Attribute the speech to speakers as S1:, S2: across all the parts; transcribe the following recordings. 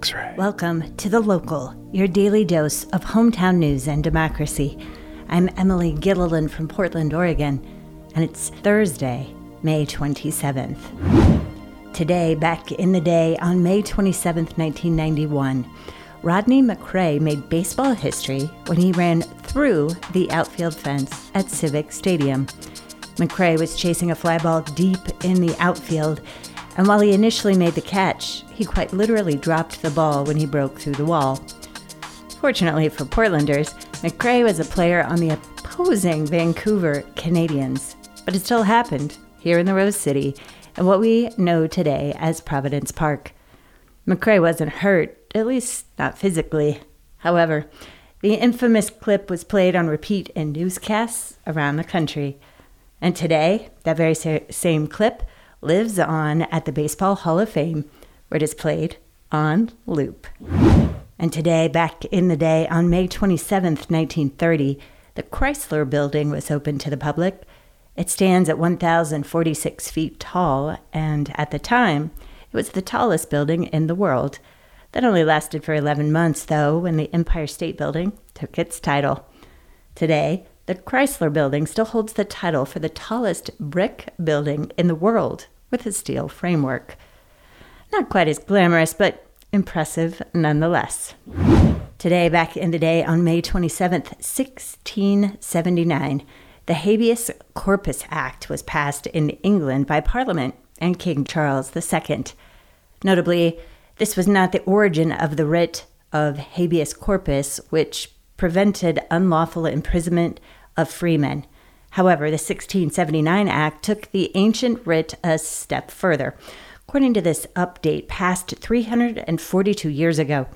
S1: X ray.
S2: Welcome to The Local, your daily dose of hometown news and democracy. I'm Emily Gilliland from Portland, Oregon, and it's Thursday, May 27th. Today, back in the day, on May 27th, 1991, Rodney McCray made baseball history when he ran through the outfield fence at Civic Stadium. McCray was chasing a fly ball deep in the outfield, and while he initially made the catch, he quite literally dropped the ball when he broke through the wall. Fortunately for Portlanders, McCray was a player on the opposing Vancouver Canadians, but it still happened here in the Rose City and what we know today as Providence Park. McCray wasn't hurt, at least not physically. However, the infamous clip was played on repeat in newscasts around the country. And today, that very same clip lives on at the Baseball Hall of Fame, where it is played on loop. And today, back in the day, on May 27th, 1930, the Chrysler Building was opened to the public. It stands at 1,046 feet tall, and at the time, it was the tallest building in the world. That only lasted for 11 months, though, when the Empire State Building took its title. Today, the Chrysler Building still holds the title for the tallest brick building in the world with a steel framework. Not quite as glamorous, but impressive nonetheless. Today, back in the day on May 27th, 1679, the Habeas Corpus Act was passed in England by Parliament and King Charles II. Notably, this was not the origin of the writ of habeas corpus, which prevented unlawful imprisonment of freemen. However, the 1679 Act took the ancient writ a step further. According to this update, passed 342 years ago,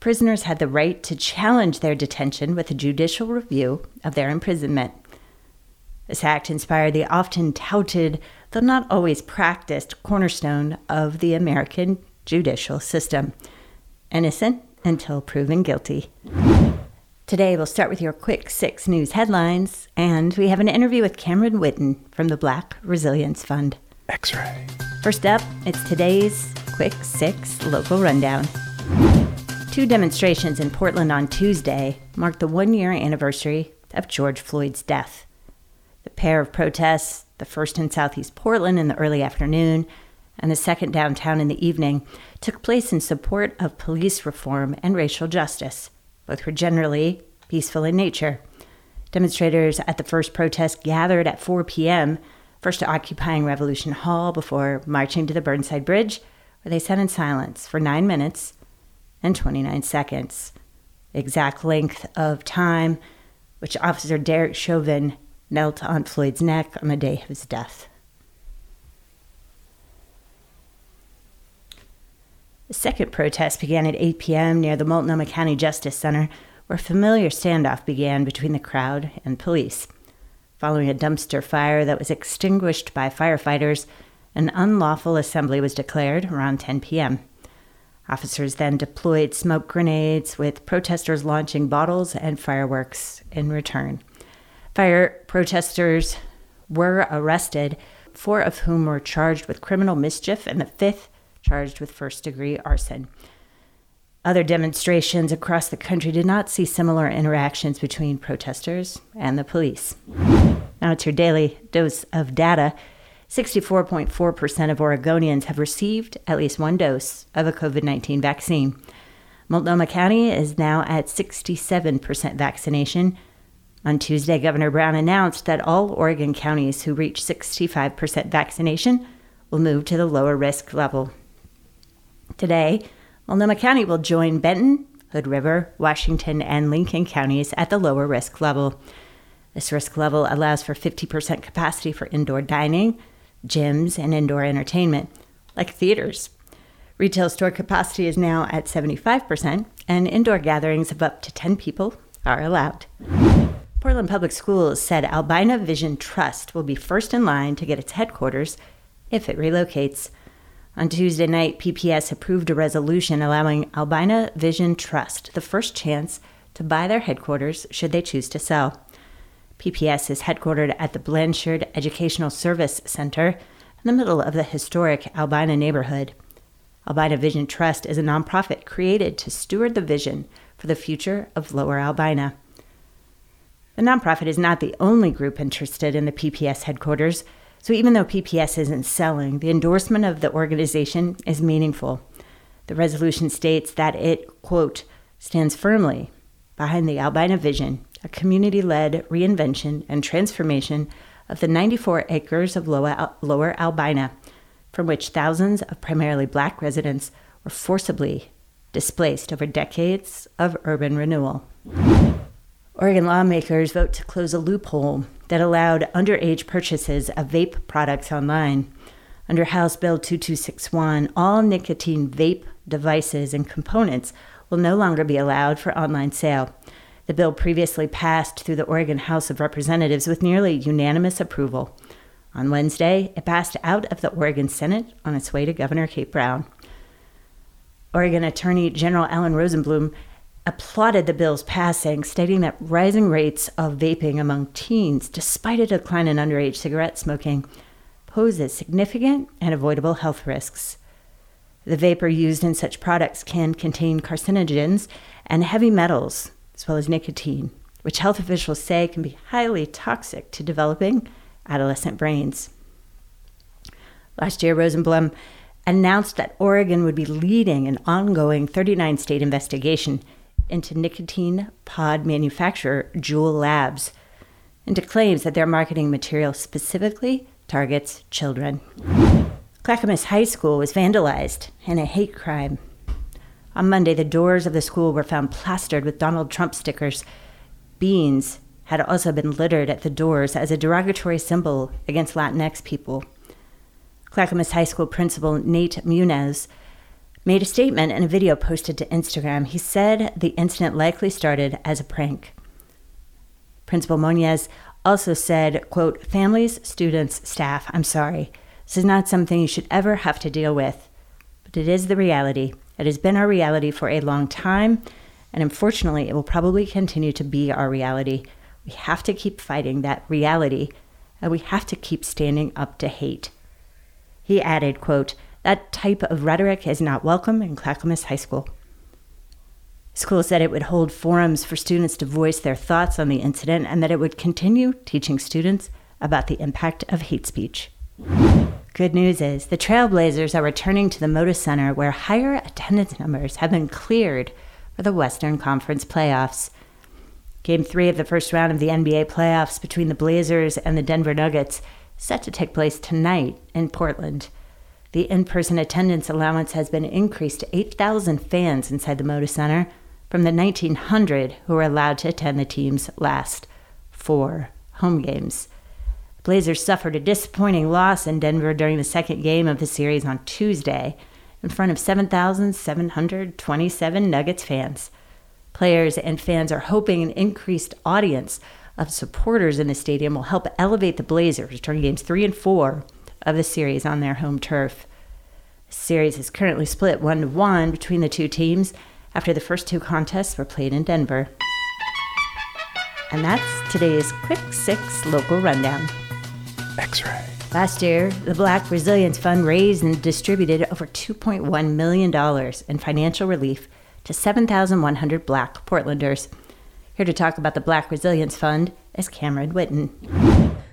S2: prisoners had the right to challenge their detention with a judicial review of their imprisonment. This act inspired the often touted, though not always practiced, cornerstone of the American judicial system innocent until proven guilty. Today, we'll start with your quick six news headlines, and we have an interview with Cameron Whitten from the Black Resilience Fund.
S1: X ray.
S2: First up, it's today's quick six local rundown. Two demonstrations in Portland on Tuesday marked the one year anniversary of George Floyd's death. The pair of protests, the first in southeast Portland in the early afternoon and the second downtown in the evening, took place in support of police reform and racial justice. Both were generally peaceful in nature. Demonstrators at the first protest gathered at 4 p.m., first occupying Revolution Hall before marching to the Burnside Bridge, where they sat in silence for nine minutes and 29 seconds. The exact length of time which Officer Derek Chauvin knelt on Floyd's neck on the day of his death. The second protest began at 8 p.m. near the Multnomah County Justice Center, where a familiar standoff began between the crowd and police. Following a dumpster fire that was extinguished by firefighters, an unlawful assembly was declared around 10 p.m. Officers then deployed smoke grenades, with protesters launching bottles and fireworks in return. Fire protesters were arrested, four of whom were charged with criminal mischief, and the fifth charged with first degree arson. Other demonstrations across the country did not see similar interactions between protesters and the police. Now it's your daily dose of data. 64.4% of Oregonians have received at least one dose of a COVID 19 vaccine. Multnomah County is now at 67% vaccination. On Tuesday, Governor Brown announced that all Oregon counties who reach 65% vaccination will move to the lower risk level. Today, Multnomah County will join Benton, Hood River, Washington, and Lincoln counties at the lower risk level. This risk level allows for 50% capacity for indoor dining, gyms, and indoor entertainment, like theaters. Retail store capacity is now at 75%, and indoor gatherings of up to 10 people are allowed. Portland Public Schools said Albina Vision Trust will be first in line to get its headquarters if it relocates. On Tuesday night, PPS approved a resolution allowing Albina Vision Trust the first chance to buy their headquarters should they choose to sell. PPS is headquartered at the Blanchard Educational Service Center in the middle of the historic Albina neighborhood. Albina Vision Trust is a nonprofit created to steward the vision for the future of Lower Albina. The nonprofit is not the only group interested in the PPS headquarters, so even though PPS isn't selling, the endorsement of the organization is meaningful. The resolution states that it, quote, stands firmly behind the Albina vision, a community led reinvention and transformation of the 94 acres of Lower, Lower Albina, from which thousands of primarily black residents were forcibly displaced over decades of urban renewal. Oregon lawmakers vote to close a loophole that allowed underage purchases of vape products online. Under House Bill 2261, all nicotine vape devices and components will no longer be allowed for online sale. The bill previously passed through the Oregon House of Representatives with nearly unanimous approval. On Wednesday, it passed out of the Oregon Senate on its way to Governor Kate Brown. Oregon Attorney General Ellen Rosenblum applauded the bill's passing, stating that rising rates of vaping among teens, despite a decline in underage cigarette smoking, poses significant and avoidable health risks. The vapor used in such products can contain carcinogens and heavy metals, as well as nicotine, which health officials say can be highly toxic to developing adolescent brains. Last year, Rosenblum announced that Oregon would be leading an ongoing 39 state investigation into nicotine pod manufacturer Juul Labs into claims that their marketing material specifically targets children. Clackamas High School was vandalized in a hate crime. On Monday, the doors of the school were found plastered with Donald Trump stickers. Beans had also been littered at the doors as a derogatory symbol against Latinx people. Clackamas High School principal Nate Muniz made a statement in a video posted to Instagram. He said the incident likely started as a prank. Principal Muniz also said, quote, families, students, staff, I'm sorry. This is not something you should ever have to deal with, but it is the reality. It has been our reality for a long time, and unfortunately, it will probably continue to be our reality. We have to keep fighting that reality, and we have to keep standing up to hate. He added, quote, that type of rhetoric is not welcome in Clackamas High School. School said it would hold forums for students to voice their thoughts on the incident and that it would continue teaching students about the impact of hate speech. Good news is the Trailblazers are returning to the Moda Center where higher attendance numbers have been cleared for the Western Conference playoffs. Game three of the first round of the NBA playoffs between the Blazers and the Denver Nuggets set to take place tonight in Portland. The in person attendance allowance has been increased to 8,000 fans inside the Moda Center from the 1,900 who were allowed to attend the team's last four home games. Blazers suffered a disappointing loss in Denver during the second game of the series on Tuesday in front of 7,727 Nuggets fans. Players and fans are hoping an increased audience of supporters in the stadium will help elevate the Blazers during games three and four of the series on their home turf. The series is currently split 1 to 1 between the two teams after the first two contests were played in Denver. And that's today's Quick Six local rundown.
S1: X ray.
S2: Last year, the Black Resilience Fund raised and distributed over $2.1 million in financial relief to 7,100 Black Portlanders. Here to talk about the Black Resilience Fund is Cameron Whitten.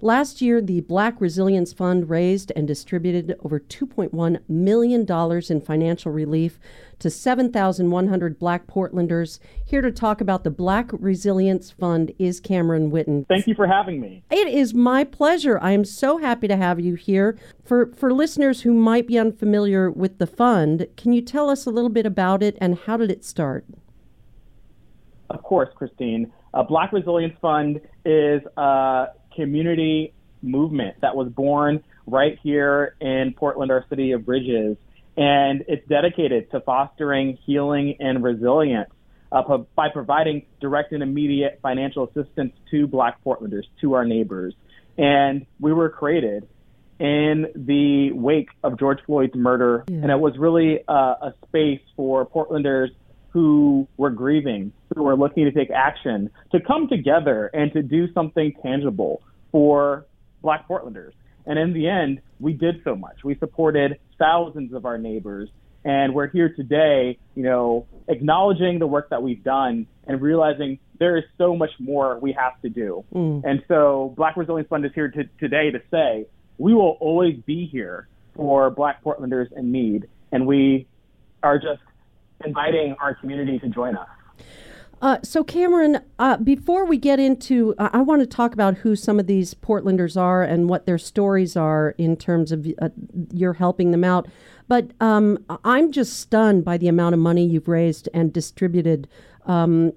S3: Last year, the Black Resilience Fund raised and distributed over $2.1 million in financial relief to 7,100 Black Portlanders. Here to talk about the Black Resilience Fund is Cameron Whitten.
S4: Thank you for having me.
S3: It is my pleasure. I am so happy to have you here. For, for listeners who might be unfamiliar with the fund, can you tell us a little bit about it and how did it start?
S4: Of course, Christine. A Black Resilience Fund is a community movement that was born right here in Portland, our city of Bridges. And it's dedicated to fostering healing and resilience uh, by providing direct and immediate financial assistance to Black Portlanders, to our neighbors. And we were created in the wake of George Floyd's murder. Yeah. And it was really uh, a space for Portlanders who were grieving, who were looking to take action, to come together and to do something tangible for Black Portlanders. And in the end, we did so much. We supported thousands of our neighbors, And we're here today, you know, acknowledging the work that we've done and realizing there is so much more we have to do. Mm. And so Black Resilience Fund is here to, today to say we will always be here for Black Portlanders in need. And we are just inviting our community to join us.
S3: Uh, so, Cameron, uh, before we get into, uh, I want to talk about who some of these Portlanders are and what their stories are in terms of uh, you're helping them out. But um, I'm just stunned by the amount of money you've raised and distributed. Um,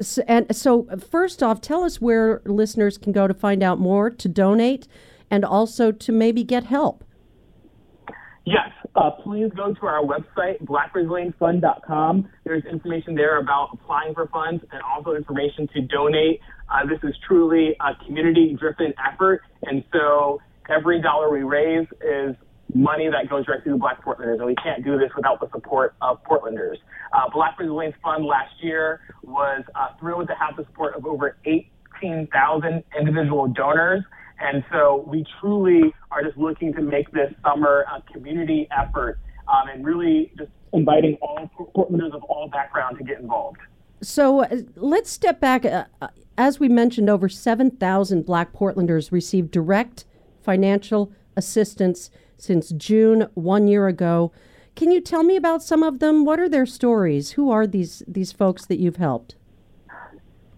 S3: so, and so, first off, tell us where listeners can go to find out more, to donate, and also to maybe get help.
S4: Yes, uh, please go to our website, blackresiliencefund.com. There's information there about applying for funds and also information to donate. Uh, this is truly a community driven effort. And so every dollar we raise is money that goes directly to Black Portlanders, and we can't do this without the support of Portlanders. Uh, Black Fund last year was uh, thrilled to have the support of over 18,000 individual donors. And so we truly are just looking to make this summer a community effort um, and really just inviting all Portlanders of all backgrounds to get involved.
S3: So uh, let's step back. Uh, uh as we mentioned, over 7,000 Black Portlanders received direct financial assistance since June one year ago. Can you tell me about some of them? What are their stories? Who are these these folks that you've helped?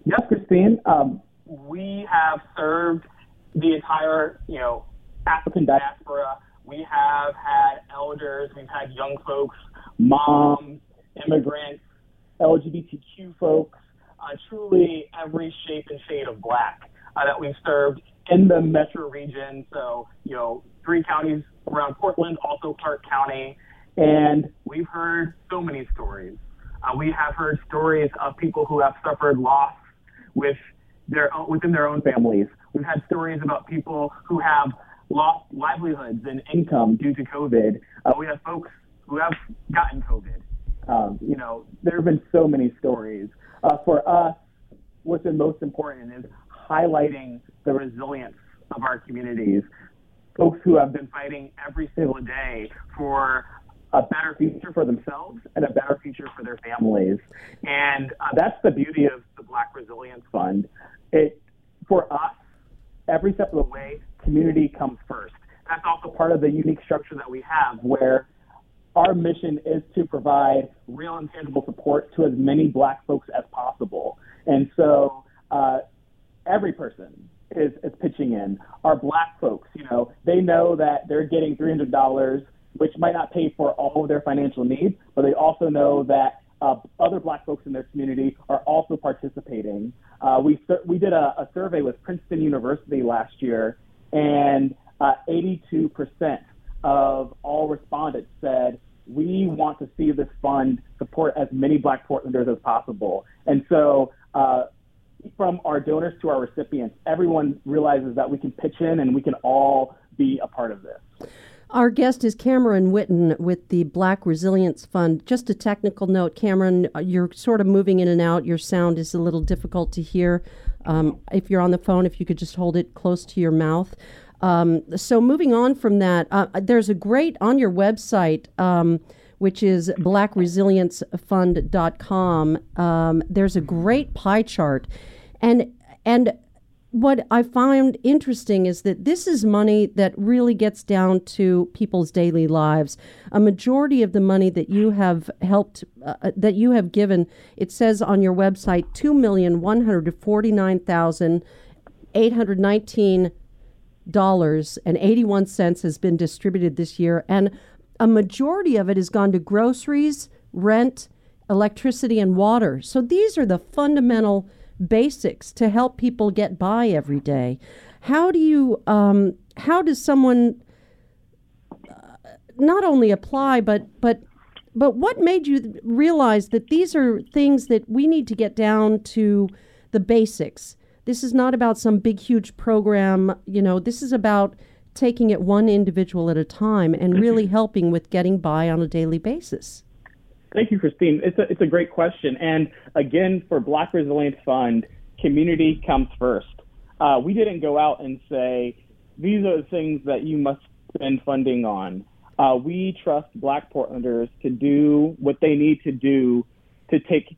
S4: Yes, Christine. Um, we have served the entire, you know, African diaspora. We have had elders, we've had young folks, moms, immigrants, LGBTQ folks, uh, truly every shape and shade of black uh, that we've served in the metro region. So, you know, three counties around Portland, also Clark County. And we've heard so many stories. Uh, we have heard stories of people who have suffered loss with their within their own families. We've had stories about people who have lost livelihoods and income due to COVID. Uh, we have folks who have gotten COVID. Um, you know, there have been so many stories. Uh, for us, what's been most important is highlighting the resilience of our communities. Folks who have been fighting every single day for a better future for themselves and a better future for their families. And uh, that's the beauty of the Black Resilience Fund. It, for us, every step of the way, community comes first. That's also part of the unique structure that we have where our mission is to provide real and tangible support to as many black folks as possible. And so uh, every person is, is pitching in. Our black folks, you know, they know that they're getting $300, which might not pay for all of their financial needs, but they also know that uh, other black folks in their community are also participating. Uh, we, we did a, a survey with Princeton University last year, and uh, 82% of all respondents said, we want to see this fund support as many black Portlanders as possible. And so, uh, from our donors to our recipients, everyone realizes that we can pitch in and we can all be a part of this.
S3: Our guest is Cameron Whitten with the Black Resilience Fund. Just a technical note, Cameron, you're sort of moving in and out. Your sound is a little difficult to hear. Um, if you're on the phone, if you could just hold it close to your mouth. Um, so, moving on from that, uh, there's a great on your website, um, which is blackresiliencefund.com. Um, there's a great pie chart. And and what I find interesting is that this is money that really gets down to people's daily lives. A majority of the money that you have helped, uh, uh that you have given, it says on your website, two million one hundred forty-nine thousand eight hundred nineteen dollars and eighty-one cents has been distributed this year, and a majority of it has gone to groceries, rent, electricity, and water. So these are the fundamental basics to help people get by every day. How do you, um, how does someone uh, not only apply, but, but, but what made you realize that these are things that we need to get down to the basics? This is not about some big, huge program. You know, this is about taking it one individual at a time and really helping with getting by on a daily basis.
S4: Thank you, Christine. It's a, it's a great question. And again, for Black Resilience Fund, community comes first. Uh, we didn't go out and say, these are the things that you must spend funding on. Uh, we trust Black Portlanders to do what they need to do to take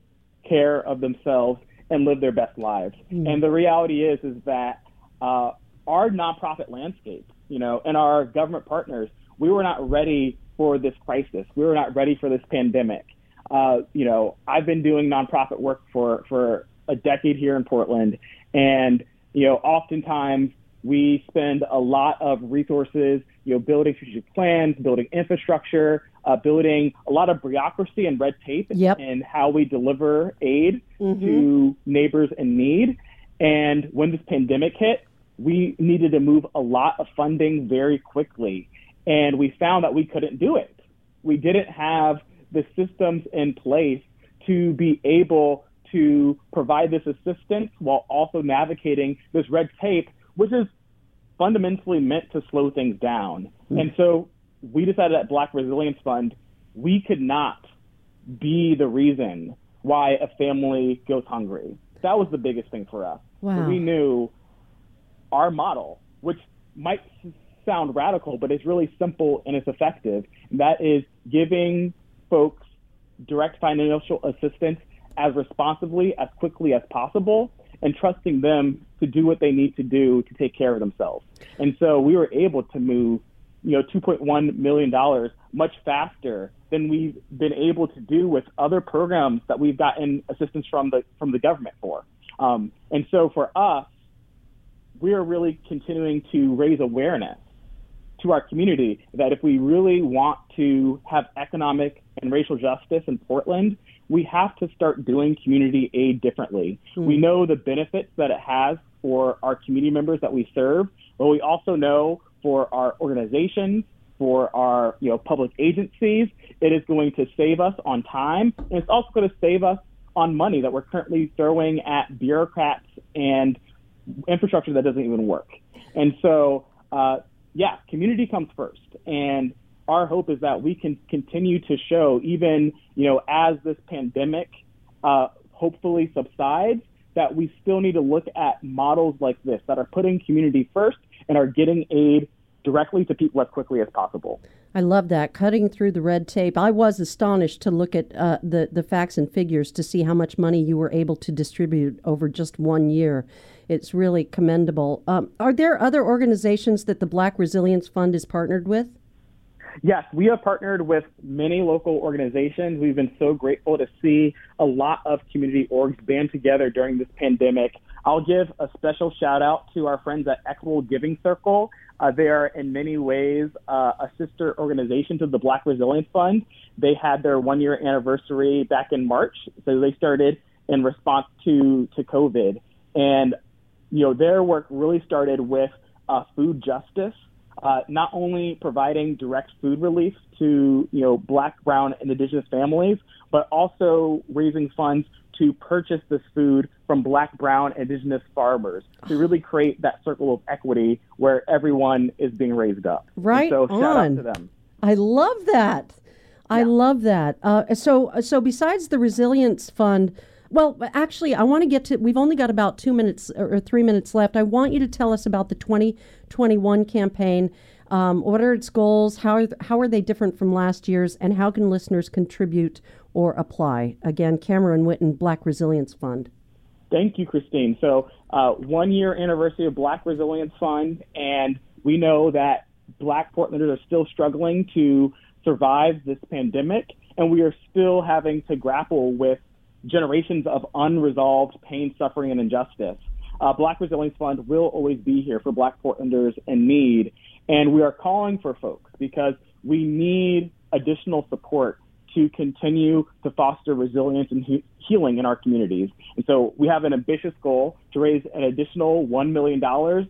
S4: care of themselves and live their best lives. Mm. And the reality is, is that uh, our nonprofit landscape, you know, and our government partners, we were not ready for this crisis. We were not ready for this pandemic. Uh, you know, I've been doing nonprofit work for for a decade here in Portland, and you know, oftentimes we spend a lot of resources, you know, building strategic plans, building infrastructure, uh, building a lot of bureaucracy and red tape
S3: yep.
S4: in how we deliver aid mm-hmm. to neighbors in need. And when this pandemic hit, we needed to move a lot of funding very quickly. And we found that we couldn't do it. We didn't have the systems in place to be able to provide this assistance while also navigating this red tape, which is fundamentally meant to slow things down. Mm-hmm. And so we decided at Black Resilience Fund, we could not be the reason why a family goes hungry. That was the biggest thing for us.
S3: Wow.
S4: We knew our model, which might sound radical, but it's really simple and it's effective. And that is giving folks direct financial assistance as responsibly, as quickly as possible, and trusting them to do what they need to do to take care of themselves. And so we were able to move, you know, $2.1 million much faster than we've been able to do with other programs that we've gotten assistance from the from the government for. Um, and so for us, we are really continuing to raise awareness to our community that if we really want to have economic and racial justice in Portland, we have to start doing community aid differently. Mm. We know the benefits that it has for our community members that we serve, but we also know for our organizations, for our you know public agencies, it is going to save us on time, and it's also going to save us on money that we're currently throwing at bureaucrats and infrastructure that doesn't even work. And so, uh, yeah, community comes first, and our hope is that we can continue to show, even you know, as this pandemic uh, hopefully subsides, that we still need to look at models like this that are putting community first and are getting aid directly to people as quickly as possible.
S3: I love that cutting through the red tape. I was astonished to look at uh, the the facts and figures to see how much money you were able to distribute over just one year. It's really commendable. Um, are there other organizations that the Black Resilience Fund is partnered with?
S4: Yes, we have partnered with many local organizations. We've been so grateful to see a lot of community orgs band together during this pandemic. I'll give a special shout out to our friends at Equitable Giving Circle. Uh, they are in many ways uh, a sister organization to the Black Resilience Fund. They had their one year anniversary back in March, so they started in response to to COVID. And you know, their work really started with uh, food justice, uh, not only providing direct food relief to you know Black, Brown, and Indigenous families, but also raising funds to purchase this food from Black, Brown, Indigenous farmers to really create that circle of equity where everyone is being raised up.
S3: Right
S4: and so
S3: shout
S4: on. out to them.
S3: I love that. I yeah. love that. Uh, so, so besides the Resilience Fund, well, actually, I want to get to. We've only got about two minutes or three minutes left. I want you to tell us about the 2021 campaign. Um, what are its goals? How are, how are they different from last year's? And how can listeners contribute or apply? Again, Cameron Whitten, Black Resilience Fund.
S4: Thank you, Christine. So, uh, one year anniversary of Black Resilience Fund, and we know that Black Portlanders are still struggling to survive this pandemic, and we are still having to grapple with generations of unresolved pain, suffering, and injustice. Uh, Black Resilience Fund will always be here for Black Portlanders in need. And we are calling for folks because we need additional support to continue to foster resilience and he- healing in our communities. And so we have an ambitious goal to raise an additional $1 million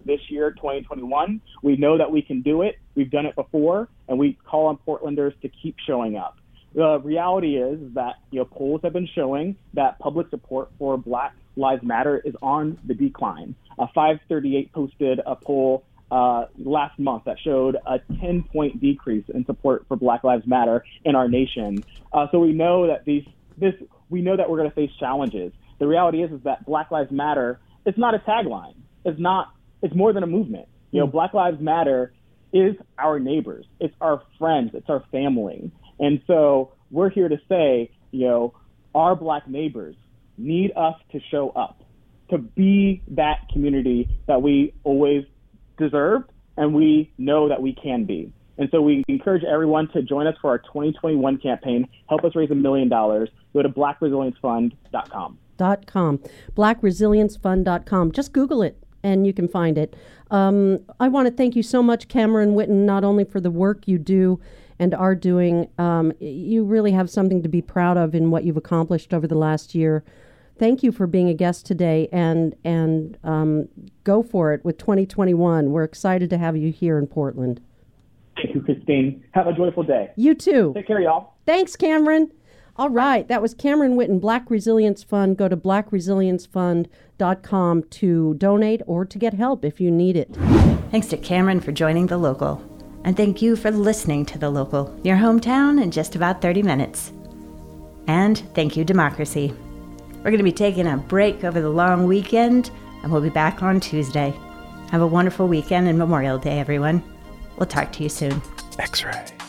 S4: this year, 2021. We know that we can do it. We've done it before, and we call on Portlanders to keep showing up. The reality is that you know polls have been showing that public support for Black Lives Matter is on the decline. A 538 posted a poll uh, last month that showed a 10 point decrease in support for Black Lives Matter in our nation. Uh, so we know that these this we know that we're going to face challenges. The reality is is that Black Lives Matter it's not a tagline. It's not. It's more than a movement. You know, mm. Black Lives Matter is our neighbors. It's our friends. It's our family. And so we're here to say, you know, our black neighbors need us to show up, to be that community that we always deserved and we know that we can be. And so we encourage everyone to join us for our 2021 campaign. Help us raise a million dollars. Go to blackresiliencefund.com.
S3: Dot com. Blackresiliencefund.com. Just Google it and you can find it. Um, I want to thank you so much, Cameron Whitten, not only for the work you do and are doing. Um, you really have something to be proud of in what you've accomplished over the last year. Thank you for being a guest today, and and um, go for it with 2021. We're excited to have you here in Portland.
S4: Thank you, Christine. Have a joyful day.
S3: You too.
S4: Take care, y'all.
S3: Thanks, Cameron. All right, that was Cameron Whitten, Black Resilience Fund. Go to blackresiliencefund.com to donate or to get help if you need it.
S2: Thanks to Cameron for joining The Local. And thank you for listening to The Local, your hometown in just about 30 minutes. And thank you, Democracy. We're going to be taking a break over the long weekend, and we'll be back on Tuesday. Have a wonderful weekend and Memorial Day, everyone. We'll talk to you soon.
S1: X ray.